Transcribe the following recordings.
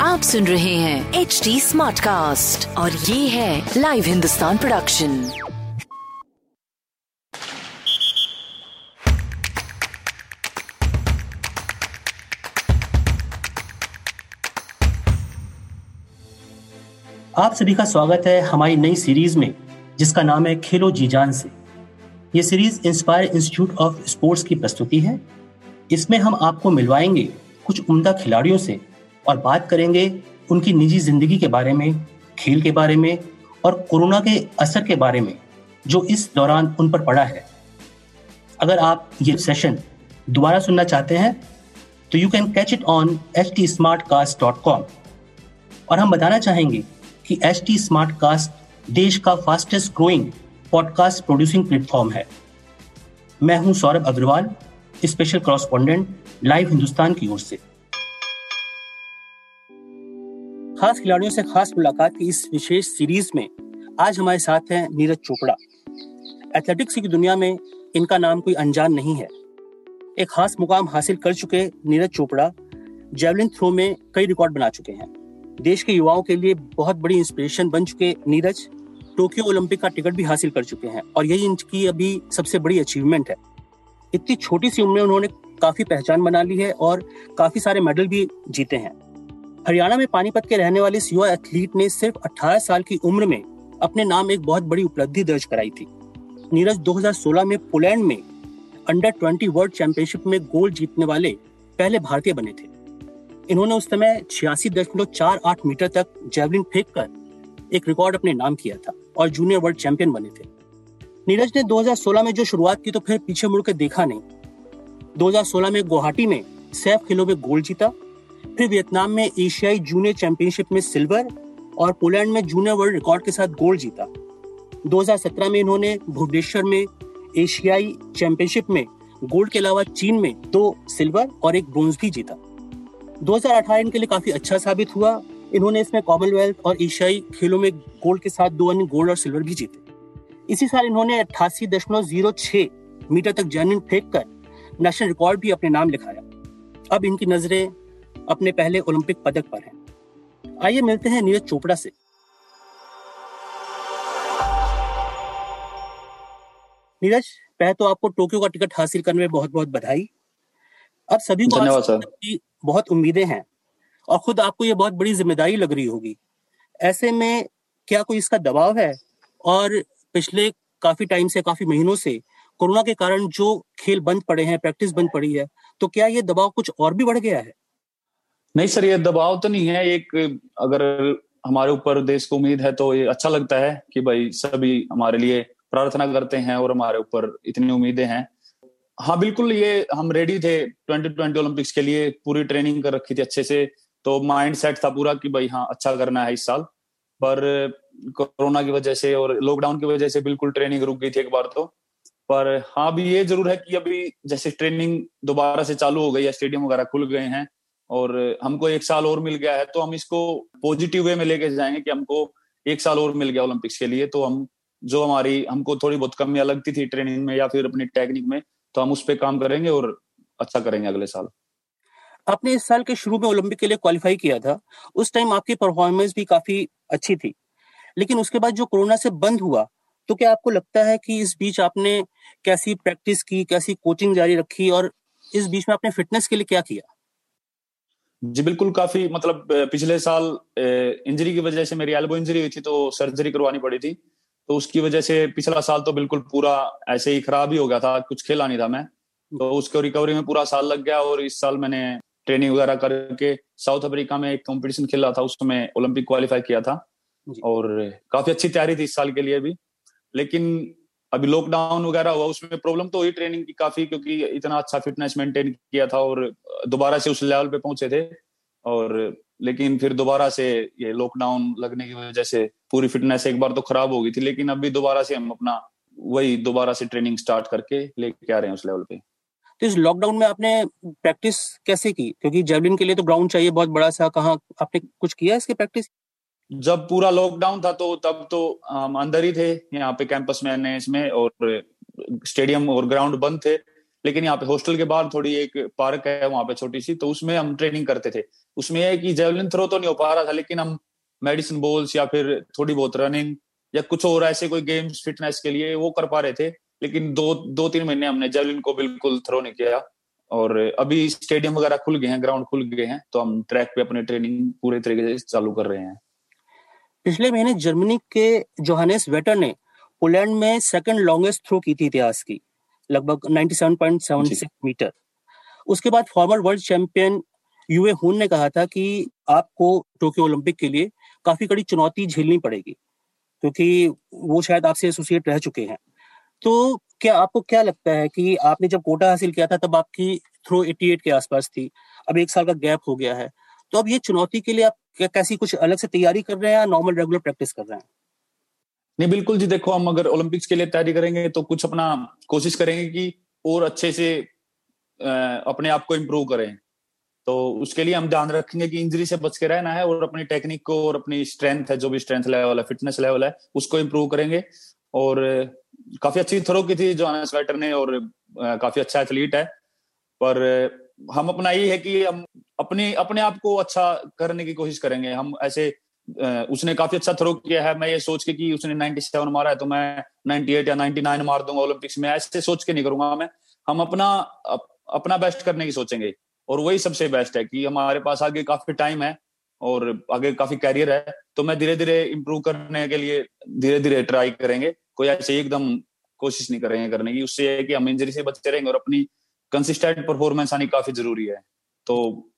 आप सुन रहे हैं एच डी स्मार्ट कास्ट और ये है लाइव हिंदुस्तान प्रोडक्शन आप सभी का स्वागत है हमारी नई सीरीज़ में, जिसका नाम है खेलो जी जान से। ये series Inspire Institute of Sports की प्रस्तुति है। इसमें हम आपको मिलवाएँगे कुछ उम्दा खिलाड़ियों से और बात करेंगे उनकी निजी ज़िंदगी के बारे में, खेल के बारे में और कोरोना के असर के बारे में, जो इस दौरान उन पर पड़ा है। अगर आप ये सेशन दोबारा सुनना चाहते हैं तो you can catch it on H T Smart Cast dot com और हम बताना चाहेंगे कि एच टी स्मार्ट कास्ट देश का fastest growing podcast producing platform है। मैं हूँ Saurabh Agarwal special correspondent Live Hindustan की ओर से। खास खिलाड़ियों से खास मुलाकात की इस विशेष सीरीज़ में आज हमारे साथ हैं नीरज चोपड़ा। एथलेटिक्स की दुनिया में इनका नाम कोई अनजान नहीं है। एक खास मुकाम हासिल कर चुके नीरज चोपड़ा जेवलिन थ्रो में कई रिकॉर्ड बना चुके हैं। देश के युवाओं के लिए बहुत बड़ी इंस्पिरेशन बन चुके नीरज। टोक्यो ओलंपिक का टिकट भी हासिल कर चुके हैं और यही इनकी अभी सबसे बड़ी अचीवमेंट है। इतनी छोटी सी उम्र में उन्होंने काफ़ी पहचान बना ली है और काफ़ी सारे मेडल भी जीते हैं। हरियाणा में पानीपत के रहने वाले इस युवा एथलीट ने सिर्फ़ 18 साल की उम्र में अपने नाम एक बहुत बड़ी उपलब्धि दर्ज कराई थी। नीरज 2016 में पोलैंड में अंडर 20 वर्ल्ड चैंपियनशिप में गोल्ड जीतने वाले पहले भारतीय बने थे। इन्होंने उस समय छियासी मीटर तक जेवलिन फेंक कर एक रिकॉर्ड अपने नाम किया था। और जूनियर वर्ल्ड चैंपियन बने थे। नीरज ने 2016 में जो शुरुआत की तो फिर पीछे मुड़ के देखा नहीं। 2016 में गुवाहाटी में सैफ खेलों में गोल्ड जीता, फिर वियतनाम में एशियाई जूनियर चैंपियनशिप में सिल्वर और पोलैंड में जूनियर वर्ल्ड रिकॉर्ड के साथ गोल्ड जीता। 2017 में इन्होंने भुवनेश्वर में एशियाई चैंपियनशिप में गोल्ड के अलावा चीन में दो सिल्वर और एक ब्रोंज भी जीता। 2018 इनके लिए काफ़ी अच्छा साबित हुआ। इन्होंने इसमें कॉमनवेल्थ और एशियाई खेलों में गोल्ड के साथ दो अन्य गोल्ड और सिल्वर भी जीते। इसी साल इन्होंने अट्ठासी दशमलव ज़ीरो छह मीटर तक जैनिन फेंक कर नेशनल रिकॉर्ड भी अपने नाम लिखाया। अब इनकी नज़रें अपने पहले ओलंपिक पदक पर हैं। आइए मिलते हैं नीरज चोपड़ा से। नीरज पहले तो आपको टोक्यो का टिकट हासिल करने में बहुत बहुत बधाई। अब सभी को बहुत उम्मीदें हैं। और खुद आपको ये बहुत बड़ी ज़िम्मेदारी लग रही होगी। ऐसे में क्या कोई इसका दबाव है? और पिछले काफ़ी टाइम से, काफ़ी महीनों से कोरोना के कारण जो खेल बंद पड़े हैं प्रैक्टिस बंद पड़ी है तो क्या ये दबाव कुछ और भी बढ़ गया है? नहीं सर, ये दबाव तो नहीं है। एक, अगर हमारे ऊपर देश को उम्मीद है तो ये अच्छा लगता है कि भाई सभी हमारे लिए प्रार्थना करते हैं और हमारे ऊपर इतनी उम्मीदें हैं। हाँ बिल्कुल ये हम रेडी थे। 2020 ओलंपिक्स के लिए पूरी ट्रेनिंग कर रखी थी अच्छे से। तो माइंड सेट था पूरा कि भाई हाँ अच्छा करना है इस साल। पर कोरोना की वजह से और लॉकडाउन की वजह से बिल्कुल ट्रेनिंग रुक गई थी एक बार तो। पर हाँ अभी ये ज़रूर है कि अभी जैसे ट्रेनिंग दोबारा से चालू हो गई है स्टेडियम वगैरह खुल गए हैं और हमको एक साल और मिल गया है तो हम इसको पॉजिटिव वे में लेके जाएँगे कि हमको एक साल और मिल गया ओलंपिक्स के लिए। तो हम, जो हमारी, हमको थोड़ी बहुत कमियाँ लगती थी ट्रेनिंग में या फिर अपनी टेक्निक में तो हम उस पर काम करेंगे और अच्छा करेंगे अगले साल। आपने इस साल के शुरू में ओलंपिक के लिए क्वालिफाई किया था। उस टाइम आपकी परफॉर्मेंस भी काफ़ी अच्छी थी। लेकिन उसके बाद जो कोरोना से बंद हुआ तो क्या आपको लगता है कि इस बीच आपने कैसी प्रैक्टिस की, कैसी कोचिंग जारी रखी और इस बीच में आपने फिटनेस के लिए क्या किया? जी, बिल्कुल काफ़ी मतलब पिछले साल इंजरी की वजह से मेरी एल्बो इंजरी हुई थी तो सर्जरी करवानी पड़ी थी। तो उसकी वजह से पिछला साल तो बिल्कुल पूरा ऐसे ही खराब ही हो गया था, कुछ खेला नहीं था मैं। तो उसको रिकवरी में पूरा साल लग गया और इस साल मैंने ट्रेनिंग वगैरह करके साउथ अफ्रीका में एक कंपटीशन खेला था उसमें ओलंपिक क्वालिफाई किया था। और काफ़ी अच्छी तैयारी थी इस साल के लिए भी। लेकिन अभी लॉकडाउन वगैरह हुआ उसमें प्रॉब्लम तो हुई ट्रेनिंग की काफ़ी क्योंकि इतना अच्छा फिटनेस मेंटेन किया था और दोबारा से उस लेवल पे पहुँचे थे। और लेकिन फिर दोबारा से ये लॉकडाउन लगने की वजह से पूरी फिटनेस एक बार तो खराब हो गई थी लेकिन अभी दोबारा से हम अपना वही दोबारा से ट्रेनिंग स्टार्ट करके लेके आ रहे हैं उस लेवल पे। तो इस लॉकडाउन में आपने प्रैक्टिस कैसे की? क्योंकि जेवलिन के लिए तो ग्राउंड चाहिए बहुत बड़ा सा, कहाँ आपने कुछ किया इसकी प्रैक्टिस जब पूरा लॉकडाउन था तो तब तो हम अंदर ही थे, यहाँ पे कैंपस में इसमें और स्टेडियम और ग्राउंड बंद थे। लेकिन यहाँ पे हॉस्टल के बाहर थोड़ी एक पार्क है, वहाँ पे छोटी सी तो उसमें हम ट्रेनिंग करते थे। उसमें यह कि जेवलिन थ्रो तो नहीं हो पा रहा था, लेकिन हम मेडिसिन बॉल्स या फिर थोड़ी बहुत रनिंग या कुछ और ऐसे कोई गेम्स फिटनेस के लिए वो कर पा रहे थे। लेकिन दो दो तीन महीने हमने जेवलिन को बिल्कुल थ्रो नहीं किया। और अभी स्टेडियम वगैरह खुल गए हैं ग्राउंड खुल गए हैं तो हम ट्रैक पे अपनी ट्रेनिंग पूरे तरीके से चालू कर रहे हैं। पिछले महीने जर्मनी के जोहानेस वेटर ने पोलैंड में सेकंड लॉन्गेस्ट थ्रो की थी इतिहास की लगभग 97.76 मीटर उसके बाद फॉर्मर वर्ल्ड चैंपियन यूए हुन ने कहा था कि आपको टोक्यो ओलंपिक के लिए काफ़ी कड़ी चुनौती झेलनी पड़ेगी क्योंकि वो शायद आपसे एसोसिएट रह चुके हैं। तो क्या आपको क्या लगता है कि आपने जब कोटा हासिल किया था, तब आपकी थ्रो 88 के आसपास थी। अब एक साल का गैप हो गया है। तो अब ये चुनौती के लिए आप क्या, कैसी कुछ अलग से तैयारी कर रहे हैं या नॉर्मल रेगुलर प्रैक्टिस कर रहे हैं? नहीं, बिल्कुल जी, देखो, हम अगर ओलंपिक्स के लिए तैयारी करेंगे तो कुछ अपना कोशिश करेंगे कि और अच्छे से अपने आप को इम्प्रूव करें। तो उसके लिए हम ध्यान रखेंगे कि इंजरी से बच के रहना है और अपनी टेक्निक को और अपनी स्ट्रेंथ है, जो भी स्ट्रेंथ लेवल है फिटनेस लेवल है, उसको इम्प्रूव करेंगे। और काफ़ी अच्छी थ्रो की थी जो स्वेटर ने और काफ़ी अच्छा एथलीट है। पर हम अपना ये है कि हम अपने अपने आप को अच्छा करने की कोशिश करेंगे। हम ऐसे उसने काफ़ी अच्छा थ्रो किया है। मैं ये सोच के कि उसने 97 मारा है तो मैं 98 या 99 मार दूँगा ओलंपिक्स में। ऐसे सोच के नहीं करूँगा मैं। हम अपना अप, अपना बेस्ट करने की सोचेंगे। और वही सबसे बेस्ट है कि हमारे पास आगे काफ़ी टाइम है। और आगे काफ़ी कैरियर है तो मैं धीरे धीरे इम्प्रूव करने के लिए धीरे धीरे ट्राई करेंगे। कोई ऐसे एकदम कोशिश नहीं करेंगे करने की। उससे कि हम इंजरी से बचते रहेंगे और अपनी कंसिस्टेंट परफॉर्मेंस आनी काफ़ी ज़रूरी है। तो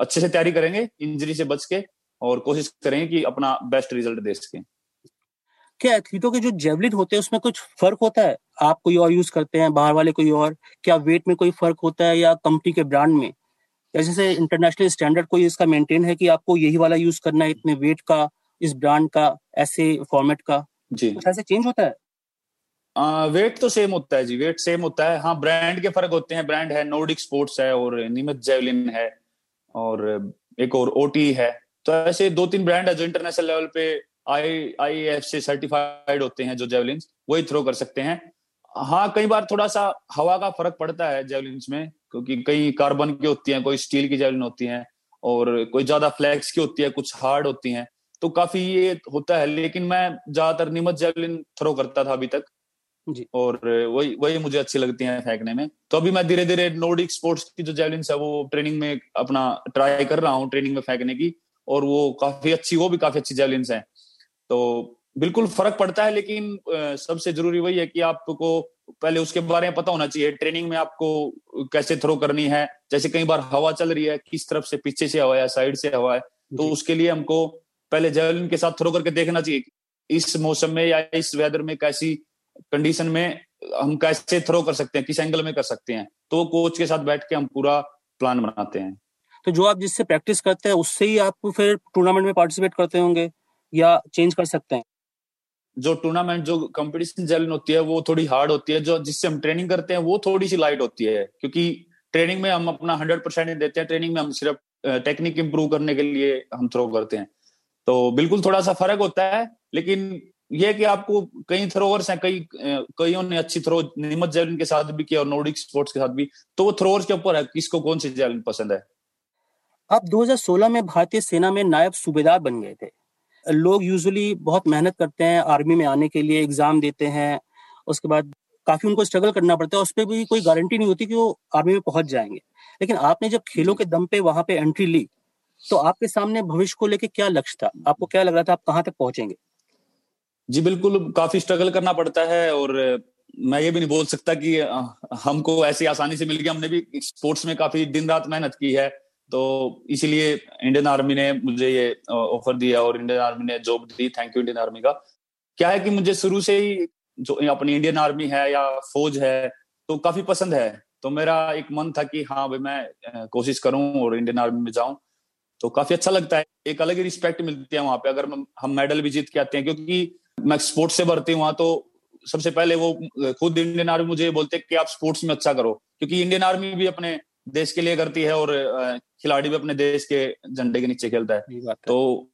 अच्छे से तैयारी करेंगे इंजरी से बच के और कोशिश करेंगे कि अपना बेस्ट रिज़ल्ट दे सकें। क्या एथलीटों के जो जेवलिन होते हैं, उसमें कुछ फ़र्क होता है? आप कोई और यूज़ करते हैं, बाहर वाले कोई और? क्या वेट में कोई फ़र्क होता है या कंपनी के ब्रांड में? जैसे इंटरनेशनल स्टैंडर्ड कोई इसका मेंटेन है कि आपको यही वाला यूज़ करना है इतने वेट का इस ब्रांड का ऐसे फॉर्मेट का? जी। कुछ ऐसे चेंज होता है? आ, वेट तो सेम होता है जी वेट सेम होता है। हाँ ब्रांड के फ़र्क होते हैं। ब्रांड है नोडिक स्पोर्ट्स है और निमित जेवलिन है और एक और ओटी है। तो ऐसे दो तीन ब्रांड है जो इंटरनेशनल लेवल पे आई आई एफ़ से सर्टिफाइड होते हैं जो जेवलिन वही थ्रो कर सकते हैं। हाँ कई बार थोड़ा सा हवा का फ़र्क पड़ता है जेवलिन में। क्योंकि कई कार्बन की होती हैं कोई स्टील की जेवलिन होती हैं और कोई ज़्यादा फ्लैक्स की होती है कुछ हार्ड होती हैं। तो काफ़ी ये होता है लेकिन मैं ज़्यादातर निमत जेवलिन थ्रो करता था अभी तक जी। और वही वही मुझे अच्छी लगती है फेंकने में। तो अभी मैं धीरे धीरे नोडिक स्पोर्ट्स की जो जेवलिन है वो ट्रेनिंग में अपना ट्राई कर रहा हूँ ट्रेनिंग में फेंकने की और वो काफ़ी अच्छी वो भी काफ़ी अच्छी जेवलिन है। तो बिल्कुल फ़र्क पड़ता है लेकिन सबसे ज़रूरी वही है कि आपको पहले उसके बारे में पता होना चाहिए ट्रेनिंग में आपको कैसे थ्रो करनी है जैसे कई बार हवा चल रही है किस तरफ़ से पीछे से हवा है साइड से हवा है तो उसके लिए हमको पहले जेवलिन के साथ थ्रो करके देखना चाहिए इस मौसम में या इस वेदर में कैसी कंडीशन में हम कैसे थ्रो कर सकते हैं किस एंगल में कर सकते हैं तो कोच के साथ बैठ के हम पूरा प्लान बनाते हैं। तो जो आप जिससे प्रैक्टिस करते हैं उससे ही आप फिर टूर्नामेंट में पार्टिसिपेट करते होंगे या चेंज कर सकते हैं? जो टूर्नामेंट जो कंपटीशन जेलिन होती है, वो थोड़ी हार्ड होती है, जो जिससे हम ट्रेनिंग करते हैं, वो थोड़ी सी लाइट होती है, क्योंकि ट्रेनिंग में हम अपना हंड्रेड परसेंट देते हैं ट्रेनिंग में हम सिर्फ़ टेक्निक इंप्रूव करने के लिए हम थ्रो करते हैं। तो बिल्कुल थोड़ा सा फ़र्क होता है, लेकिन ये कि आपको कई थ्रोअर्स हैं, कई कईयों ने अच्छी थ्रो निमत जैवलिन के साथ भी किया और नोडिक स्पोर्ट्स के साथ भी तो वो थ्रोअर्स के ऊपर है, किसको कौन सी जैवलिन पसंद है? आप 2016 में भारतीय सेना में नायब सूबेदार बन गए थे। लोग यूजुअली बहुत मेहनत करते हैं आर्मी में आने के लिए एग्ज़ाम देते हैं, उसके बाद काफ़ी उनको स्ट्रगल करना पड़ता है उस पर भी कोई गारंटी नहीं होती कि वो आर्मी में पहुँच जाएँगे। लेकिन आपने जब खेलों के दम पे वहाँ पे एंट्री ली तो आपके सामने भविष्य को लेके क्या लक्ष्य था? आपको क्या लग रहा था आप कहाँ तक पहुँचेंगे? जी, बिल्कुल काफ़ी स्ट्रगल करना पड़ता है और मैं ये भी नहीं बोल सकता कि हमको ऐसी आसानी से मिल गया। हमने भी स्पोर्ट्स में काफ़ी दिन रात मेहनत की है। तो इसीलिए इंडियन आर्मी ने मुझे ये ऑफ़र दिया और इंडियन आर्मी ने जॉब दी। थैंक यू इंडियन आर्मी का। क्या है कि मुझे शुरू से ही जो अपनी इंडियन आर्मी है या फौज है तो काफ़ी पसंद है। तो मेरा एक मन था कि हाँ भाई, मैं कोशिश करूँ और इंडियन आर्मी में जाऊँ। तो काफ़ी अच्छा लगता है। एक अलग ही रिस्पेक्ट मिलती है वहाँ पे, अगर हम मेडल भी जीत के आते हैं। क्योंकि मैं स्पोर्ट्स से भरती हूँ वहाँ तो सबसे पहले वो, खुद इंडियन आर्मी मुझे बोलते हैं कि आप स्पोर्ट्स में अच्छा करो। क्योंकि इंडियन आर्मी भी अपने देश के लिए करती है और खिलाड़ी भी अपने देश के झंडे के नीचे खेलता है। तो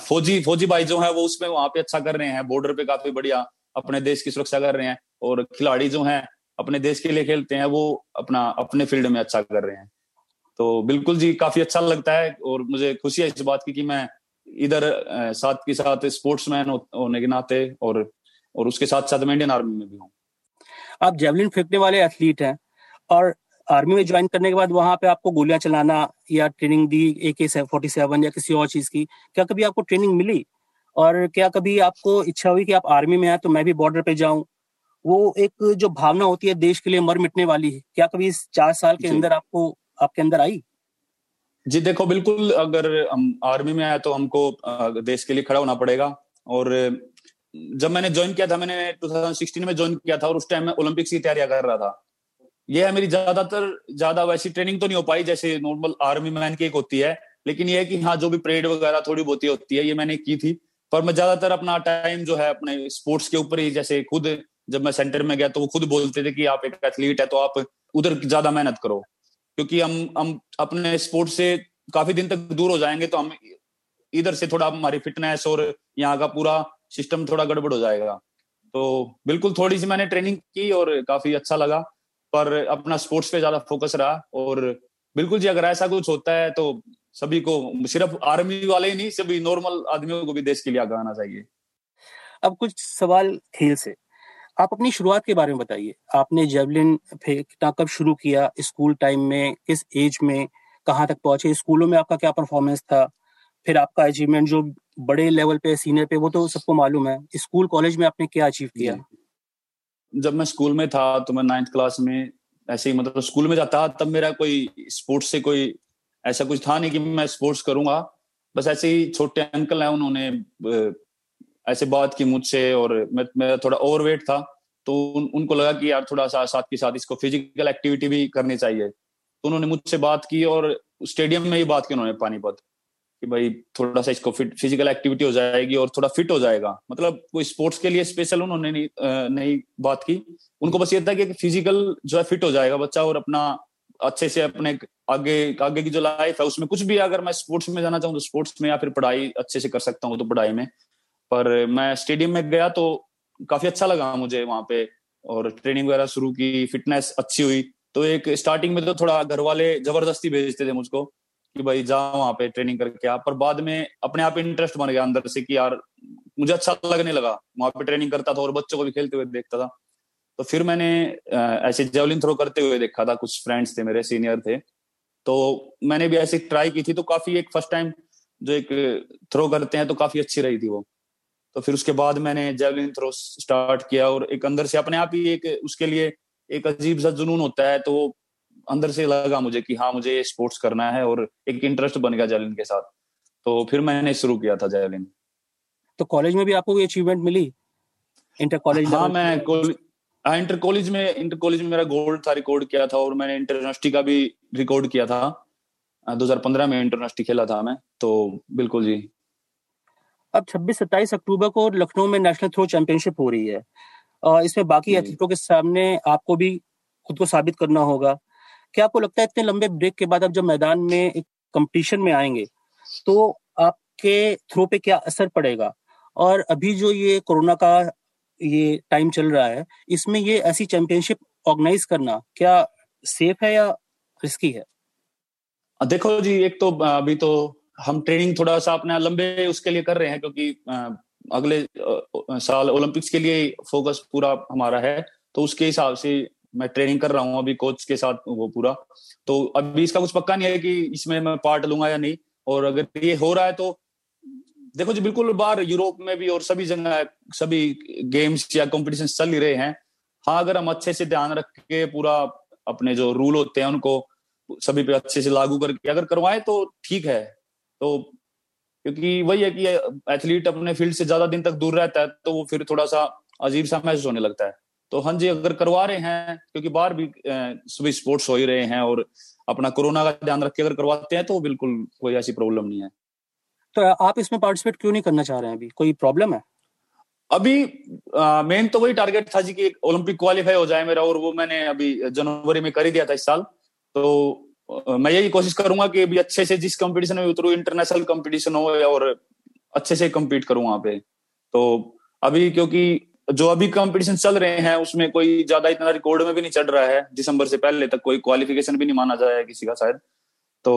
फौजी फौजी भाई जो है वो उसमें वहाँ पे अच्छा कर रहे हैं। बॉर्डर पे काफ़ी बढ़िया अपने देश की सुरक्षा कर रहे हैं और खिलाड़ी जो हैं अपने देश के लिए खेलते हैं वो अपना अपने फ़ील्ड में अच्छा कर रहे हैं। तो बिल्कुल जी काफ़ी अच्छा लगता है और मुझे खुशी है इस बात की कि मैं इधर साथ के साथ स्पोर्ट्समैन होने के नाते और और उसके साथ साथ मैं इंडियन आर्मी में भी हूँ। आप जेवलिन फेंकने वाले एथलीट हैं और आर्मी में ज्वाइन करने के बाद वहाँ पे आपको गोलियाँ चलाना या ट्रेनिंग दी ए के फोर्टी सेवन या किसी और चीज़ की क्या कभी आपको ट्रेनिंग मिली? और क्या कभी आपको इच्छा हुई कि आप आर्मी में हैं तो मैं भी बॉर्डर पे जाऊँ? वो एक जो भावना होती है देश के लिए मर मिटने वाली है। क्या कभी इस चार साल के अंदर आपको आपके अंदर आई? जी देखो बिल्कुल अगर हम आर्मी में आए तो हमको देश के लिए खड़ा होना पड़ेगा। और जब मैंने ज्वाइन किया था मैंने 2016 में ज्वाइन किया था और उस टाइम में ओलंपिक्स की तैयारियाँ कर रहा था। ये है मेरी ज़्यादातर, ज़्यादा वैसी ट्रेनिंग तो नहीं हो पाई जैसे नॉर्मल आर्मी मैन की एक होती है। लेकिन ये है कि हाँ जो भी परेड वगैरह थोड़ी बहुत होती है, ये मैंने की थी। पर मैं ज़्यादातर अपना टाइम जो है, अपने स्पोर्ट्स के ऊपर ही जैसे खुद, जब मैं सेंटर में गया तो वो खुद बोलते थे कि आप एक एथलीट है तो आप उधर ज़्यादा मेहनत करो। क्योंकि हम हम अपने स्पोर्ट्स से काफ़ी दिन तक दूर हो जाएँगे तो हम इधर से थोड़ा हमारी फिटनेस और यहाँ का पूरा सिस्टम थोड़ा गड़बड़ हो जाएगा। तो बिल्कुल थोड़ी सी मैंने ट्रेनिंग की और काफ़ी अच्छा लगा। पर अपना स्पोर्ट्स पे ज़्यादा फोकस रहा और बिल्कुल जी अगर ऐसा कुछ होता है तो सभी को सिर्फ़ आर्मी वाले ही नहीं सभी नॉर्मल आदमियों को भी देश के लिए आगे आना चाहिए। अब कुछ सवाल खेल से। आप अपनी शुरुआत के बारे में बताइए। आपने जेवलिन फेंकना कब शुरू किया? स्कूल टाइम में किस एज में कहाँ तक पहुँचे? स्कूलों में आपका क्या परफॉर्मेंस था? फिर आपका अचीवमेंट जो बड़े लेवल पे सीनियर पे वो तो सबको मालूम है। स्कूल कॉलेज में आपने क्या अचीव किया? जब मैं स्कूल में था तो मैं नाइन्थ क्लास में ऐसे ही मतलब स्कूल में जाता तब मेरा कोई स्पोर्ट्स से कोई ऐसा कुछ था नहीं कि मैं स्पोर्ट्स करूँगा। बस ऐसे ही छोटे अंकल हैं उन्होंने ऐसे बात की मुझसे और मैं मेरा थोड़ा ओवरवेट था तो उन, उनको लगा कि यार थोड़ा सा साथ के साथ इसको फ़िज़िकल एक्टिविटी भी करनी चाहिए। तो उन्होंने मुझसे बात की और स्टेडियम में ही बात की उन्होंने पानीपत। कि भाई थोड़ा सा इसको फिट फ़िज़िकल एक्टिविटी हो जाएगी और थोड़ा फिट हो जाएगा। मतलब कोई स्पोर्ट्स के लिए स्पेशल उन्होंने नहीं नहीं बात की। उनको बस ये था कि फ़िज़िकल जो है फिट हो जाएगा बच्चा और अपना अच्छे से अपने आगे आगे की जो लाइफ है, उसमें कुछ भी अगर मैं स्पोर्ट्स में जाना चाहूँ तो स्पोर्ट्स में या फिर पढ़ाई अच्छे से कर सकता हूँ तो पढ़ाई में। पर मैं स्टेडियम में गया तो काफ़ी अच्छा लगा मुझे वहाँ पे और ट्रेनिंग वगैरह शुरू की फिटनेस अच्छी हुई। तो एक स्टार्टिंग में तो थोड़ा घर वाले ज़बरदस्ती भेजते थे मुझको। कि भाई जाओ वहाँ पे ट्रेनिंग करके आ पर बाद में अपने आप इंटरेस्ट बन गया अंदर से कि यार, मुझे अच्छा लगने लगा। वहाँ पे ट्रेनिंग करता था और बच्चों को भी खेलते हुए देखता था। तो फिर मैंने ऐसे जेवलिन थ्रो करते हुए देखा था, कुछ फ्रेंड्स थे मेरे सीनियर थे। तो मैंने भी ऐसे ट्राई की थी तो काफ़ी एक फ़र्स्ट टाइम जो एक थ्रो करते हैं तो काफ़ी अच्छी रही थी वो। तो फिर उसके बाद मैंने जेवलिन थ्रो स्टार्ट किया और एक अंदर से अपने आप ही एक, उसके लिए एक अजीब सा जुनून होता है तो अंदर से लगा मुझे कि हाँ मुझे स्पोर्ट्स करना है और एक इंटरेस्ट बन गया जेवलिन के साथ। तो फिर मैंने शुरू किया था जेवलिन तो कॉलेज में भी आपको कोई अचीवमेंट मिली? इंटर कॉलेज हाँ मैं हाँ इंटर कॉलेज में इंटर कॉलेज में मेरा गोल्ड था रिकॉर्ड किया था और मैंने इंटरनेशनल का भी रिकॉर्ड किया था। 2015 में इंटरनेशनल खेला था मैं तो बिल्कुल जी। अब 26-27 अक्टूबर को लखनऊ में नेशनल थ्रो चैंपियनशिप हो रही है। इसमें बाकी एथलीटों के सामने आपको भी खुद को साबित करना होगा। क्या आपको लगता है इतने लंबे ब्रेक के बाद अब जब मैदान में एक कंपटीशन में आएँगे तो आपके थ्रो पे क्या असर पड़ेगा? और अभी जो ये कोरोना का ये टाइम चल रहा है, इसमें ये ऐसी चैंपियनशिप ऑर्गेनाइज करना क्या सेफ़ है या रिस्की है? देखो जी, एक तो अभी तो हम ट्रेनिंग थोड़ा सा अपना लंबे उसके लिए कर रहे हैं क्योंकि अगले साल ओलंपिक्स के लिए फोकस पूरा हमारा है तो उसके हिसाब से मैं ट्रेनिंग कर रहा हूँ अभी कोच के साथ वो पूरा। तो अभी इसका कुछ पक्का नहीं है कि इसमें मैं पार्ट लूँगा या नहीं। और अगर ये हो रहा है तो देखो जी, बिल्कुल बाहर यूरोप में भी और सभी जगह, सभी गेम्स या कॉम्पिटिशन चल ही रहे हैं। हाँ अगर हम अच्छे से ध्यान रख के पूरा अपने जो रूल होते हैं, उनको सभी पे अच्छे से लागू करके अगर करवाए तो ठीक है। तो क्योंकि वही है कि एथलीट अपने फ़ील्ड से ज़्यादा दिन तक दूर रहता है तो वो फिर थोड़ा सा अजीब सा महसूस होने लगता है। तो हाँ जी अगर करवा रहे हैं क्योंकि बाहर भी सभी स्पोर्ट्स हो ही रहे हैं और अपना कोरोना का ध्यान रख के अगर करवाते हैं तो बिल्कुल कोई ऐसी प्रॉब्लम नहीं है। तो आप इसमें पार्टिसिपेट क्यों नहीं करना चाह रहे हैं अभी? कोई प्रॉब्लम है? अभी मेन तो वही टारगेट था जी कि ओलंपिक क्वालिफाई हो जाए मेरा और वो मैंने अभी जनवरी में कर ही दिया था इस साल। तो मैं यही कोशिश करूँगा कि अभी अच्छे से जिस कंपटीशन में उतरू इंटरनेशनल कंपटीशन हो और अच्छे से कम्पीट करूँ वहाँ पे। तो अभी क्योंकि जो अभी कंपटीशन चल रहे हैं, उसमें कोई ज़्यादा इतना रिकॉर्ड में भी नहीं चल रहा है, दिसंबर से पहले तक कोई क्वालिफिकेशन भी नहीं माना जाए किसी का शायद। तो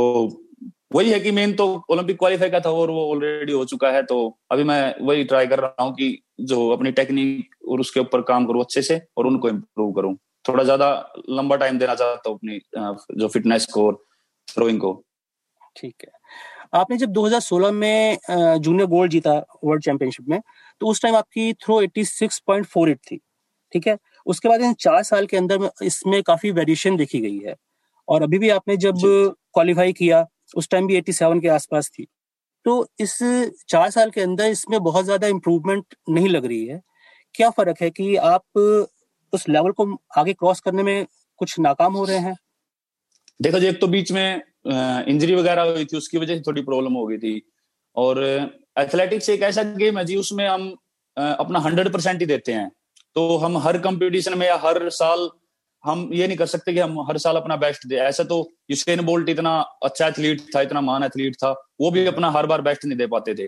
वही है कि मेन तो ओलंपिक क्वालिफाई का था और वो ऑलरेडी हो चुका है तो अभी मैं वही ट्राई कर रहा हूँ कि जो अपनी टेक्निक और उसके ऊपर काम करूँ अच्छे से और उनको इम्प्रूव करूँ। थोड़ा ज़्यादा लंबा टाइम देना चाहता हूँ अपनी जो फिटनेस को थ्रोइंग को। ठीक है। आपने जब 2016 में जूनियर गोल्ड जीता वर्ल्ड चैंपियनशिप में तो उस टाइम आपकी थ्रो 86.48 थी ठीक है? उसके बाद इन चार साल के अंदर इसमें काफ़ी वेरिएशन देखी गई है। और अभी भी आपने जब क्वालिफाई किया उस टाइम भी 87 के आसपास थी। तो इस चार साल के अंदर इसमें बहुत ज़्यादा इम्प्रूवमेंट नहीं लग रही है। क्या फ़र्क है कि आप उस लेवल को आगे क्रॉस करने में कुछ नाकाम हो रहे हैं? देखो जी एक तो बीच में इंजरी वगैरह हुई थी उसकी वजह से थोड़ी प्रॉब्लम हो गई थी। और एथलेटिक्स एक ऐसा गेम है जी, उसमें हम अपना हंड्रेड परसेंट ही देते हैं। तो हम हर कंपटीशन में या हर साल हम ये नहीं कर सकते कि हम हर साल अपना बेस्ट दे। ऐसा तो यूसेन बोल्ट इतना अच्छा एथलीट था, इतना महान एथलीट था, वो भी अपना हर बार बेस्ट नहीं दे पाते थे।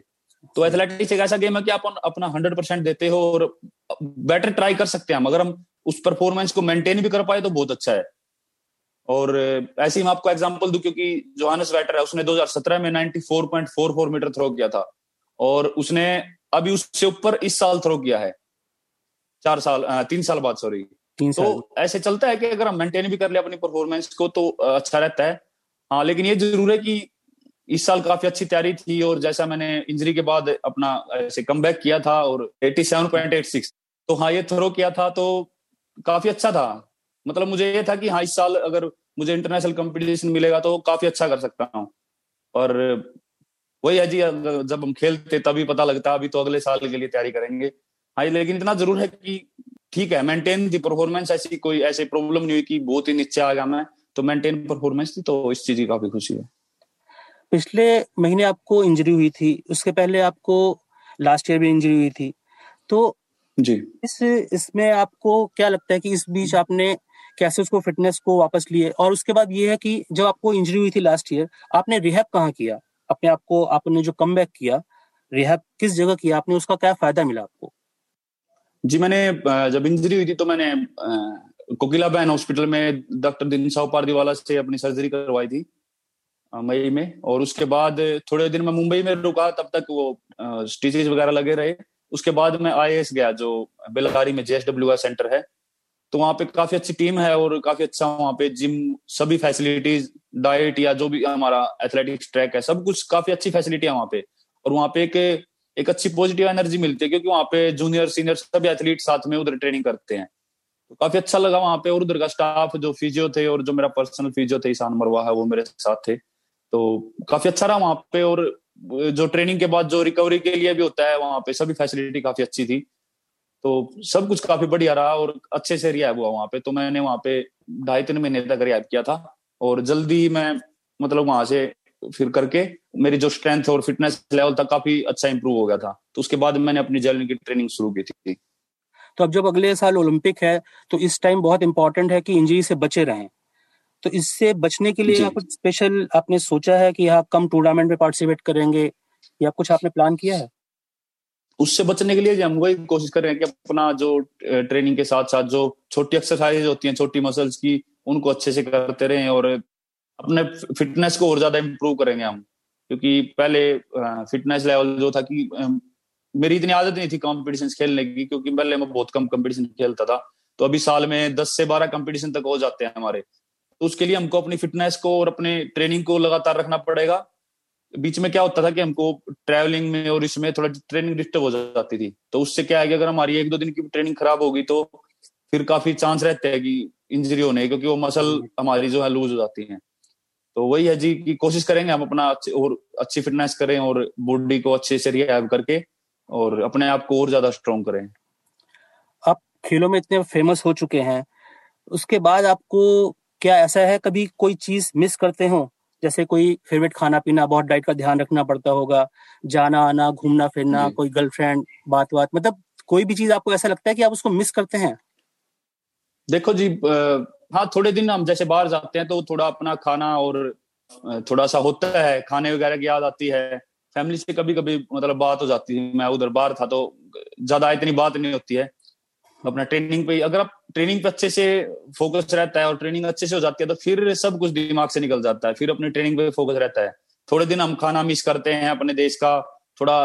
तो एथलेटिक्स एक ऐसा गेम है कि आप अपना हंड्रेड परसेंट देते हो और बेटर ट्राई कर सकते हैं। हम अगर हम उस परफॉर्मेंस को मेंटेन भी कर पाए तो बहुत अच्छा है। और ऐसे ही मैं आपको एग्जांपल दूँ, क्योंकि जोहानस वैटर है, उसने 2017 में 94.44 मीटर थ्रो किया था। और उसने अभी उससे ऊपर इस साल थ्रो किया है। चार साल तीन साल बाद सॉरी तो ऐसे चलता है कि अगर हम मेंटेन भी कर ले अपनी परफॉर्मेंस को तो अच्छा रहता है। हाँ लेकिन ये ज़रूर है कि इस साल काफ़ी अच्छी तैयारी थी और जैसा मैंने इंजरी के बाद अपना ऐसे कम किया था और 87.86 तो हाँ ये थ्रो किया था तो काफ़ी अच्छा था। मतलब मुझे ये था कि हाँ इस साल अगर मुझे इंटरनेशनल कंपटीशन मिलेगा तो काफ़ी अच्छा कर सकता हूँ। और वही है जी जब हम खेलते तभी पता लगता अभी तो अगले साल के लिए तैयारी करेंगे। हाँ लेकिन इतना ज़रूर है कि ठीक है मेंटेन थी परफॉर्मेंस ऐसी कोई ऐसी प्रॉब्लम नहीं हुई कि बहुत ही नीचे आ गया मैं तो मेंटेन परफॉर्मेंस थी तो इस चीज़ की काफ़ी खुशी है। पिछले महीने आपको इंजरी हुई थी उसके पहले आपको लास्ट ईयर भी इंजरी हुई थी। तो जी। इस इसमें आपको क्या लगता है कि इस बीच आपने कैसे उसको फिटनेस को वापस लिए? और उसके बाद ये है कि जब आपको इंजरी हुई थी लास्ट ईयर आपने रिहैब कहाँ किया? अपने आप को आपने जो कम किया रिहैब किस जगह किया? आपने उसका क्या फ़ायदा मिला आपको? जी, मैंने जब इंजरी हुई थी तो मैंने कोकिला बहन हॉस्पिटल में डॉक्टर दिन साहु पारदीवाला से अपनी सर्जरी करवाई थी मई में। और उसके बाद थोड़े दिन मैं मुंबई में रुका, तब तक वो स्टिचेज वगैरह लगे रहे। उसके बाद मैं आई गया, जो बेलगारी में का सेंटर है। तो वहाँ पे काफ़ी अच्छी टीम है और काफ़ी अच्छा वहाँ पे जिम, सभी फैसिलिटीज़ डाइट या जो भी हमारा एथलेटिक्स ट्रैक है, सब कुछ काफ़ी अच्छी फैसिलिटी है वहाँ पे। और वहाँ पे एक एक अच्छी पॉजिटिव एनर्जी मिलती है क्योंकि वहाँ पे जूनियर सीनियर सभी एथलीट साथ में उधर ट्रेनिंग करते हैं। तो काफ़ी अच्छा लगा वहाँ पे और उधर का स्टाफ जो फिजियो थे और जो मेरा पर्सनल फिजियो थे, ईशान मरवा है, वो मेरे साथ थे। तो काफ़ी अच्छा रहा वहाँ पे और, जो ट्रेनिंग के बाद, जो रिकवरी के लिए भी होता है वहाँ पे, सभी फैसिलिटी काफ़ी अच्छी थी। तो सब कुछ काफ़ी बढ़िया रहा और अच्छे से रिहैब हुआ वहाँ पे। तो मैंने वहाँ पे ढाई तीन महीने तक रिहैब किया था और जल्दी मैं मतलब वहाँ से फिर करके मेरी जो स्ट्रेंथ और फिटनेस लेवल था काफ़ी अच्छा इंप्रूव हो गया था। तो उसके बाद मैंने अपनी जर्नी की ट्रेनिंग शुरू की थी। तो अब जब अगले साल ओलंपिक है तो इस टाइम बहुत इंपॉर्टेंट है कि इंजरी से बचे रहें। तो इससे बचने के लिए कुछ स्पेशल आपने सोचा है कि आप कम टूर्नामेंट में पार्टिसिपेट करेंगे या कुछ आपने प्लान किया है? उससे बचने के लिए हम वही कोशिश कर रहे हैं कि अपना जो ट्रेनिंग के साथ साथ जो छोटी एक्सरसाइज होती हैं, छोटी मसल्स की, उनको अच्छे से करते रहें और अपने फिटनेस को और ज़्यादा इम्प्रूव करेंगे हम। क्योंकि पहले फिटनेस लेवल जो था कि मेरी इतनी आदत नहीं थी कॉम्पिटिशन खेलने की, क्योंकि पहले मैं बहुत कम कॉम्पिटिशन खेलता था। तो अभी साल में दस से बारह कॉम्पिटिशन तक हो जाते हैं हमारे। तो उसके लिए हमको अपनी फिटनेस को और अपने ट्रेनिंग को लगातार रखना पड़ेगा। बीच में क्या होता था कि हमको ट्रैवलिंग में और इसमें थोड़ा ट्रेनिंग डिस्टर्ब हो जाती थी। तो उससे क्या है कि अगर हमारी एक दो दिन की ट्रेनिंग खराब होगी तो फिर काफ़ी चांस रहते हैं कि इंजरी होने क्योंकि वो मसल हमारी जो है लूज हो जाती है। तो वही है जी कि कोशिश करेंगे हम अपना अच्छे और अच्छी फिटनेस करें और बॉडी को अच्छे से रिहैब करके और अपने आप को और ज़्यादा स्ट्रॉन्ग करें। आप खेलों में इतने फ़ेमस हो चुके हैं। उसके बाद आपको क्या ऐसा है कभी कोई चीज़ मिस करते हो? जैसे कोई फेवरेट खाना पीना बहुत डाइट का ध्यान रखना पड़ता होगा। जाना आना घूमना फिरना कोई गर्लफ्रेंड बात बात मतलब कोई भी चीज़ आपको ऐसा लगता है कि आप उसको मिस करते हैं? देखो जी हाँ थोड़े दिन हम जैसे बाहर जाते हैं तो थोड़ा अपना खाना और थोड़ा सा होता है खाने वगैरह की याद आती है। फैमिली से कभी कभी मतलब बात हो जाती है मैं उधर बाहर था तो ज़्यादा इतनी बात नहीं होती है। अपना ट्रेनिंग पे अगर आप ट्रेनिंग पे अच्छे से फोकस रहता है और ट्रेनिंग अच्छे से हो जाती है तो फिर सब कुछ दिमाग से निकल जाता है। फिर अपनी ट्रेनिंग पे फोकस रहता है। थोड़े दिन हम खाना मिस करते हैं अपने देश का। थोड़ा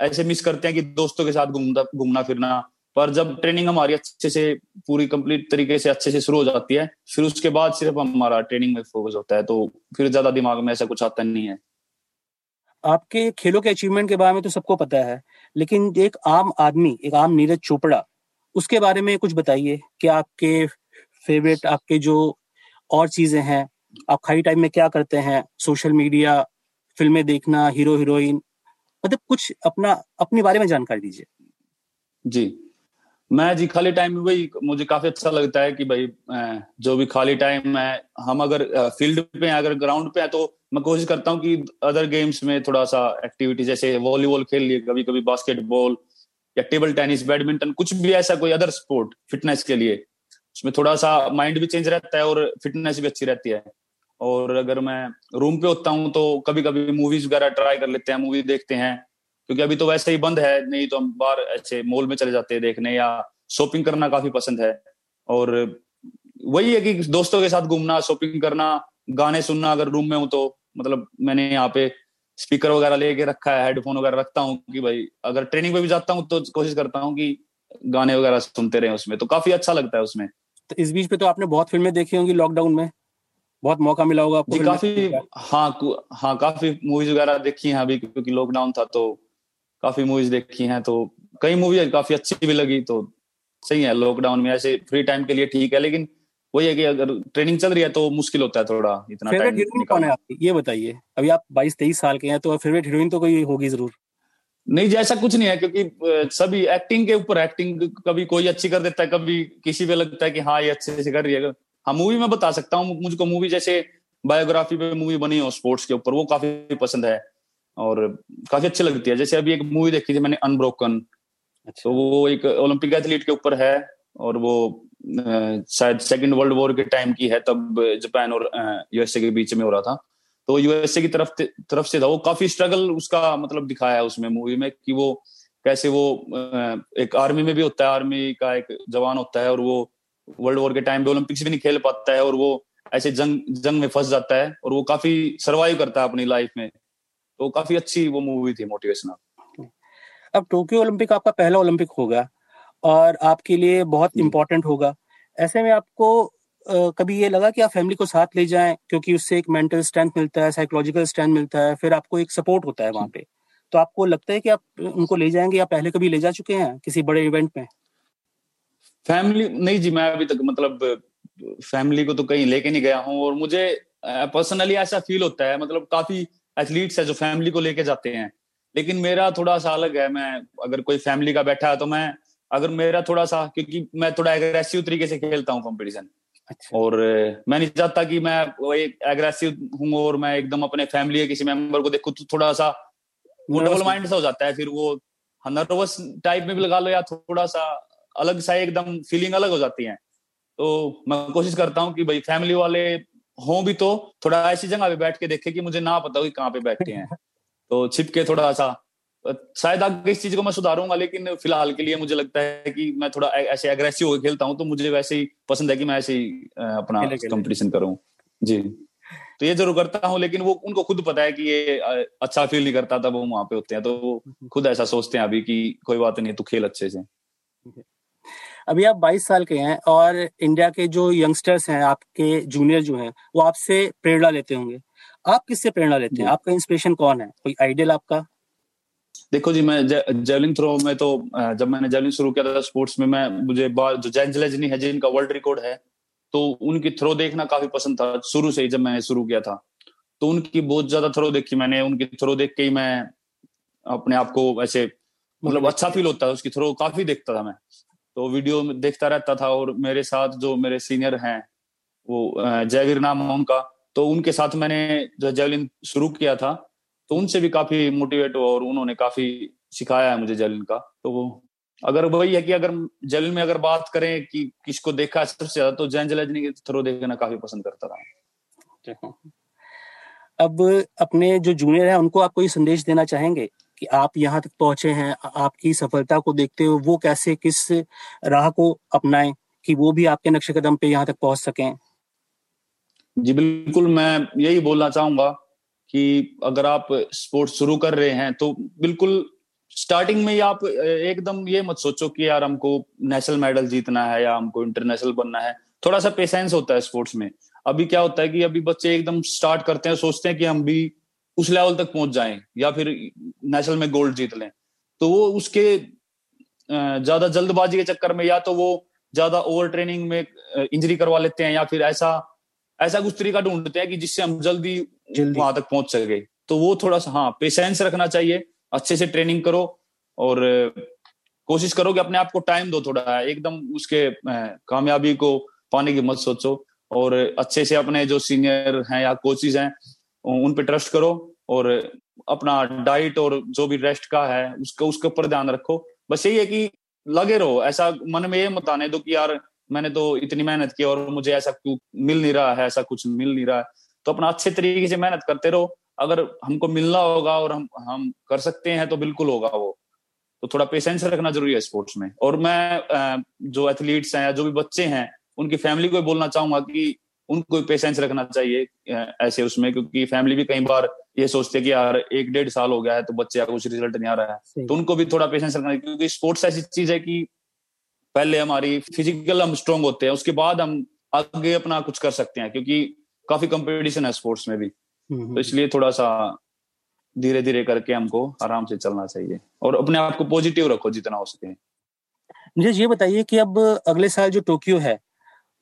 ऐसे मिस करते हैं कि दोस्तों के साथ घूमना घूमना फिरना। पर जब ट्रेनिंग हमारी अच्छे से, पूरी कंप्लीट तरीके से अच्छे से शुरू हो जाती है, फिर उसके बाद सिर्फ़ हमारा ट्रेनिंग में फोकस होता है तो फिर ज़्यादा दिमाग में ऐसा कुछ आता नहीं है। आपके खेलों के अचीवमेंट के बारे में तो सबको पता है, लेकिन एक आम आदमी, एक आम नीरज चोपड़ा उसके बारे में कुछ बताइए कि आपके फेवरेट आपके जो और चीज़ें हैं, आप खाली टाइम में क्या करते हैं? सोशल मीडिया फ़िल्में देखना हीरो हीरोइन मतलब कुछ अपना, अपने बारे में जानकारी दीजिए। जी। मैं जी, खाली टाइम में वही, मुझे काफ़ी अच्छा लगता है कि भाई जो भी खाली टाइम है, हम अगर फ़ील्ड पे हैं, अगर ग्राउंड पे है तो मैं कोशिश करता हूँ कि अदर गेम्स में थोड़ा सा एक्टिविटी जैसे वॉलीबॉल खेल लिए कभी कभी बास्केटबॉल या टेबल टेनिस बैडमिंटन कुछ भी ऐसा कोई अदर स्पोर्ट फिटनेस के लिए, उसमें थोड़ा सा माइंड भी चेंज रहता है और फिटनेस भी अच्छी रहती है। और अगर मैं रूम पे होता हूँ तो कभी कभी मूवीज़ वगैरह ट्राई कर लेते हैं मूवी देखते हैं, क्योंकि अभी तो वैसे ही बंद है, नहीं तो हम बाहर ऐसे मॉल में चले जाते हैं देखने या शॉपिंग करना काफ़ी पसंद है। और वही है कि दोस्तों के साथ घूमना शॉपिंग करना, गाने सुनना अगर रूम में हूँ तो मतलब मैंने यहाँ पे स्पीकर वगैरह लेके रखा है हेडफोन वगैरह रखता हूँ कि भाई अगर ट्रेनिंग पे भी जाता हूँ तो कोशिश करता हूँ कि गाने वगैरह सुनते रहे उसमें। तो काफ़ी अच्छा लगता है उसमें। तो इस बीच पे तो आपने बहुत फ़िल्में देखी होंगी लॉकडाउन में। बहुत मौका मिला होगा आपको काफ़ी हाँ हाँ काफ़ी मूवीज़ वगैरह देखी हैं अभी क्योंकि लॉकडाउन था तो काफ़ी मूवीज़ देखी हैं तो कई मूवी काफ़ी अच्छी भी लगी तो सही है लॉकडाउन में ऐसे फ्री टाइम के लिए ठीक है लेकिन वही है कि अगर ट्रेनिंग चल रही है तो मुश्किल होता है थोड़ा इतना फेवरेट हीरोइन कौन है आपकी? ये बताइए। अभी आप 22 23 साल के हैं तो फेवरेट हीरोइन तो कोई होगी ज़रूर। नहीं जैसा कुछ नहीं है क्योंकि सभी एक्टिंग के ऊपर एक्टिंग कभी कोई अच्छी कर देता है कभी किसी पे लगता है कि हाँ ये अच्छे से कर रही है। हाँ मूवी में बता सकता हूँ मुझको मूवी जैसे बायोग्राफी पे मूवी बनी हो स्पोर्ट्स के ऊपर वो काफ़ी पसंद है और काफ़ी अच्छी लगती है। जैसे अभी एक मूवी देखी थी मैंने अनब्रोकन अच्छा। तो वो एक ओलंपिक एथलीट के ऊपर है और वो शायद सेकेंड वर्ल्ड वॉर के टाइम की है, तब जापान और यूएसए के बीच में हो रहा था। तो यूएसए की तरफ़ तरफ़ से था। वो काफ़ी स्ट्रगल उसका मतलब दिखाया है उसमें मूवी में कि वो कैसे वो एक आर्मी में भी होता है आर्मी का एक जवान होता है और वो वर्ल्ड वॉर के टाइम पे ओलंपिक्स भी नहीं खेल पाता है और वो ऐसे जंग जंग में फंस जाता है और वो काफ़ी सरवाइव करता है अपनी लाइफ में। तो काफ़ी अच्छी वो मूवी थी मोटिवेशनल अब टोक्यो ओलंपिक आपका पहला ओलंपिक होगा। और आपके लिए बहुत इम्पोर्टेंट होगा। ऐसे में आपको कभी ये लगा कि आप फैमिली को साथ ले जाएँ क्योंकि उससे एक मेंटल स्ट्रेंथ मिलता है साइकोलॉजिकल स्ट्रेंथ मिलता है फिर आपको एक सपोर्ट होता है वहाँ पे। तो आपको लगता है कि आप उनको ले जाएँगे या पहले कभी ले जा चुके हैं किसी बड़े इवेंट में? फैमिली नहीं जी मैं अभी तक मतलब फैमिली को तो कहीं लेके नहीं गया हूँ और मुझे पर्सनली ऐसा फील होता है मतलब काफ़ी एथलीट्स है जो फैमिली को लेके जाते हैं। लेकिन मेरा थोड़ा सा अलग है मैं अगर कोई फैमिली का बैठा है तो मैं अगर मेरा थोड़ा सा क्योंकि मैं थोड़ा एग्रेसिव तरीके से खेलता हूँ कॉम्पिटिशन अच्छा। और मैं नहीं चाहता कि मैं एक एग्रेसिव हूँ और मैं एकदम अपने फैमिली के किसी मेंबर को देखू तो थोड़ा सा वो डबल माइंड सा हो जाता है फिर वो नर्वस टाइप में भी लगा लो या थोड़ा सा अलग सा एकदम फीलिंग अलग हो जाती है। तो मैं कोशिश करता हूँ कि भाई फैमिली वाले हों भी तो थोड़ा ऐसी जगह पे बैठ के देखे कि मुझे ना पता हो कि कहाँ पे बैठे हैं। तो छिप के थोड़ा सा शायद आगे इस चीज़ को मैं सुधारूँगा लेकिन फ़िलहाल के लिए मुझे लगता है कि मैं थोड़ा ऐसे एग्रेसिव होकर खेलता हूँ तो मुझे वैसे ही पसंद है कि मैं ऐसे ही अपना कंपटीशन करूँ। जी। तो ये ज़रूर करता हूँ लेकिन वो उनको खुद पता है कि ये अच्छा फील नहीं करता था वो वहाँ पे होते हैं। तो वो खुद ऐसा सोचते हैं अभी कि कोई बात नहीं तू खेल अच्छे से। अभी आप 22 साल के हैं और इंडिया के जो यंगस्टर्स हैं आपके जूनियर जो हैं वो आपसे प्रेरणा लेते होंगे। आप किससे प्रेरणा लेते हैं? आपका इंस्पिरेशन कौन है? कोई आइडियल आपका? देखो जी मैं जेवलिन थ्रो में तो जब मैंने जेवलिन शुरू किया था स्पोर्ट्स में मैं मुझे जो जैन जलेजनी है जिनका वर्ल्ड रिकॉर्ड है तो उनकी थ्रो देखना काफ़ी पसंद था शुरू से ही जब मैंने शुरू किया था। तो उनकी बहुत ज़्यादा थ्रो देखी मैंने उनकी थ्रो देख के ही मैं अपने आप को ऐसे मतलब अच्छा फील होता है उसकी थ्रो काफ़ी देखता था मैं। तो वीडियो देखता रहता था और मेरे साथ जो मेरे सीनियर हैं वो जयवीर नाम है उनका तो उनके साथ मैंने जो जेवलिन शुरू किया था तो उनसे भी काफ़ी मोटिवेट हुआ और उन्होंने काफ़ी सिखाया है मुझे जेवलिन का। तो वो अगर वही है कि अगर जेवलिन में अगर बात करें कि किसको देखा सबसे ज़्यादा तो जैन जलेजनी के थ्रो देखना काफ़ी पसंद करता था अब अपने जो जूनियर है उनको आप कोई संदेश देना चाहेंगे कि आप यहाँ तक पहुँचे हैं आपकी सफलता को देखते हुए वो कैसे किस राह को अपनाएँ कि वो भी आपके नक्शे कदम पे यहाँ तक पहुँच सकें? जी बिल्कुल मैं यही बोलना चाहूँगा कि अगर आप स्पोर्ट्स शुरू कर रहे हैं तो बिल्कुल स्टार्टिंग में ही आप एकदम ये मत सोचो कि यार हमको नेशनल मेडल जीतना है या हमको इंटरनेशनल बनना है। थोड़ा सा पेशेंस होता है स्पोर्ट्स में। अभी क्या होता है कि अभी बच्चे एकदम स्टार्ट करते हैं, सोचते हैं कि हम भी उस लेवल तक पहुँच जाएँ या फिर नेशनल में गोल्ड जीत लें। तो वो उसके ज़्यादा जल्दबाजी के चक्कर में या तो वो ज़्यादा ओवर ट्रेनिंग में इंजरी करवा लेते हैं या फिर ऐसा ऐसा कुछ तरीका ढूंढते हैं कि जिससे हम जल्दी, जल्दी। वहाँ तक पहुँच सके तो वो थोड़ा सा हाँ पेशेंस रखना चाहिए अच्छे से ट्रेनिंग करो और कोशिश करो कि अपने आप को टाइम दो थोड़ा एकदम उसके कामयाबी को पाने की मत सोचो और अच्छे से अपने जो सीनियर हैं या कोचिज हैं उन पे ट्रस्ट करो और अपना डाइट और जो भी रेस्ट का है उसके उसके ऊपर ध्यान रखो बस यही है कि लगे रहो ऐसा मन में ये मत आने दो कि यार मैंने तो इतनी मेहनत की और मुझे ऐसा क्यों मिल नहीं रहा है ऐसा कुछ मिल नहीं रहा है। तो अपना अच्छे तरीके से मेहनत करते रहो। अगर हमको मिलना होगा और हम हम कर सकते हैं तो बिल्कुल होगा वो। तो थोड़ा पेशेंस रखना ज़रूरी है स्पोर्ट्स में। और मैं जो एथलीट्स हैं या जो भी बच्चे हैं उनकी फैमिली को बोलना चाहूँगा कि उनको पेशेंस रखना चाहिए ऐसे उसमें। क्योंकि फैमिली भी कई बार ये सोचते कि यार एक डेढ़ साल हो गया है तो बच्चे का कुछ रिज़ल्ट नहीं आ रहा है। तो उनको भी थोड़ा पेशेंस रखना क्योंकि स्पोर्ट्स ऐसी चीज़ है कि पहले हमारी फ़िज़िकल हम स्ट्रांग होते हैं उसके बाद हम आगे अपना कुछ कर सकते हैं क्योंकि काफ़ी कंपटीशन है स्पोर्ट्स में भी। हम्म, हम्म। तो इसलिए थोड़ा सा धीरे धीरे करके हमको आराम से चलना चाहिए और अपने आप को पॉजिटिव रखो जितना हो सके। मुझे ये बताइए कि अब अगले साल जो टोक्यो है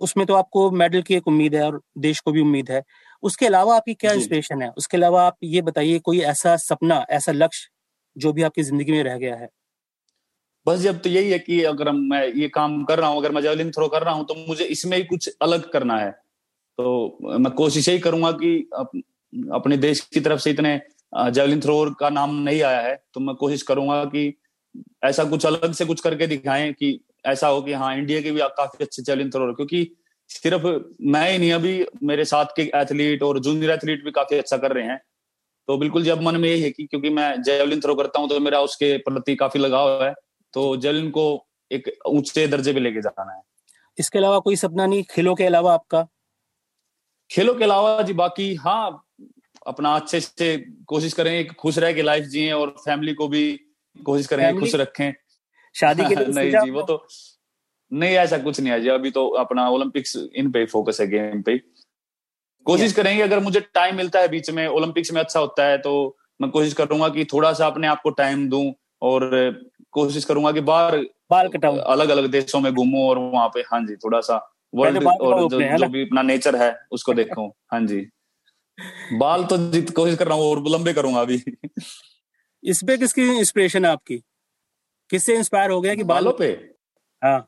उसमें तो आपको मेडल की एक उम्मीद है और देश को भी उम्मीद है। उसके अलावा आपकी क्या इंस्पिरेशन है? उसके अलावा आप ये बताइए कोई ऐसा सपना ऐसा लक्ष्य जो भी आपकी ज़िंदगी में रह गया है? बस जब तो यही है कि अगर मैं ये काम कर रहा हूँ अगर मैं जेवलिन थ्रो कर रहा हूँ तो मुझे इसमें ही कुछ अलग करना है। तो मैं कोशिश यही करूँगा कि अप, अपने देश की तरफ़ से इतने जेवलिन थ्रोअर का नाम नहीं आया है तो मैं कोशिश करूँगा कि ऐसा कुछ अलग से कुछ करके दिखाएँ कि ऐसा हो कि हाँ इंडिया के भी काफ़ी अच्छे जेवलिन थ्रोअर क्योंकि सिर्फ़ मैं ही नहीं अभी मेरे साथ के एथलीट और जूनियर एथलीट भी काफ़ी अच्छा कर रहे हैं। तो बिल्कुल जब मन में यही है कि क्योंकि मैं जेवलिन थ्रो करता हूँ तो मेरा उसके प्रति काफ़ी लगाव है। तो जेवलिन को एक ऊँचे दर्जे पे लेके जाना है। इसके अलावा कोई सपना नहीं खेलों के अलावा आपका? खेलों के अलावा जी बाकी हाँ अपना अच्छे से कोशिश करें खुश रह के लाइफ जिए और फैमिली को भी कोशिश करें खुश रखें। शादी के नहीं जी वो तो नहीं ऐसा कुछ नहीं है जी। अभी तो अपना ओलंपिक्स इन पे फोकस है गेम पे। कोशिश करेंगे अगर मुझे टाइम मिलता है बीच में ओलंपिक्स में अच्छा होता है तो मैं कोशिश करूँगा कि थोड़ा सा अपने आप को टाइम दूँ और कोशिश करूँगा कि बाहर बाल कटाऊं। अलग अलग देशों में घूमू और वहाँ पे हाँ जी थोड़ा सा वर्ल्ड और जो, जो भी अपना नेचर है उसको देखूँ हाँ जी। बाल तो जित कोशिश कर रहा हूँ और लंबे करूँगा अभी। इस पे किसकी इंस्पिरेशन है आपकी? किससे इंस्पायर हो गया कि बालों पे? हाँ।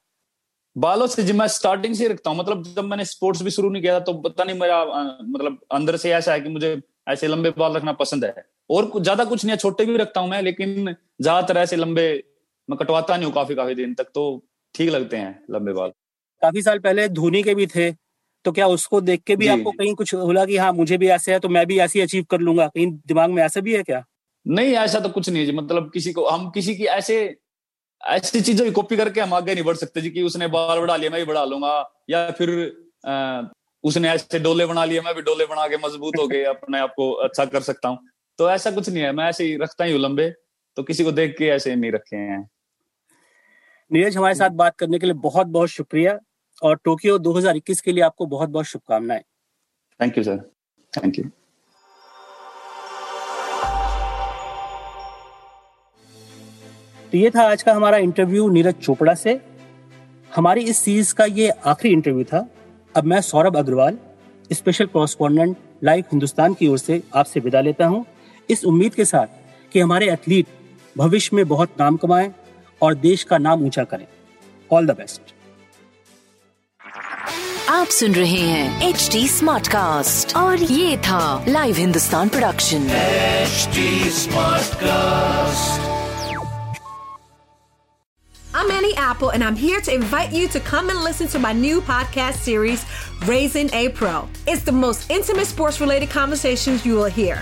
बालों से जी मैं स्टार्टिंग से रखता हूँ मतलब जब मैंने स्पोर्ट्स भी शुरू नहीं किया था तो पता नहीं मेरा मतलब अंदर से ऐसा है कि मुझे ऐसे लंबे बाल रखना पसंद है। और ज़्यादा कुछ नहीं छोटे भी रखता हूँ मैं लेकिन ज़्यादातर ऐसे लंबे मैं कटवाता नहीं हूँ काफ़ी काफ़ी दिन तक तो ठीक लगते हैं लंबे बाल। काफ़ी साल पहले धोनी के भी थे तो क्या उसको देख के भी आपको कहीं कुछ बोला कि हाँ मुझे भी ऐसे है तो मैं भी ऐसे अचीव कर लूँगा? कहीं दिमाग में ऐसा भी है क्या? नहीं ऐसा तो कुछ नहीं है मतलब किसी को हम किसी की ऐसे ऐसी चीज़ों की कॉपी करके हम आगे नहीं बढ़ सकते जी कि उसने बाल बढ़ा लिया मैं भी बढ़ा लूँगा या फिर आ, उसने ऐसे डोले बना लिए मैं भी डोले बना के मज़बूत हो गए अपने आप को अच्छा कर सकता हूँ। तो ऐसा कुछ नहीं है मैं ऐसे ही रखता ही हूँ लंबे तो किसी को देख के ऐसे नहीं रखे हैं। नीरज हमारे साथ बात करने के लिए बहुत बहुत शुक्रिया और टोक्यो 2021 के लिए आपको बहुत बहुत शुभकामनाएँ। Thank you sir thank you तो ये था आज का हमारा इंटरव्यू नीरज चोपड़ा से। हमारी इस सीरीज़ का ये आखिरी इंटरव्यू था। अब मैं Saurabh Agarwal special correspondent Live Hindustan की ओर से आपसे विदा लेता हूँ। इस उम्मीद के साथ कि हमारे एथलीट भविष्य में बहुत नाम कमाएँ और देश का नाम ऊंचा करें ऑल द बेस्ट आप सुन रहे हैं एच डी स्मार्ट कास्ट और ये था live Hindustan production smart cast I'm Annie Apple, and I'm here to invite you to come and listen to my new podcast series, Raising a Pro. It's the most intimate sports related conversations you will hear.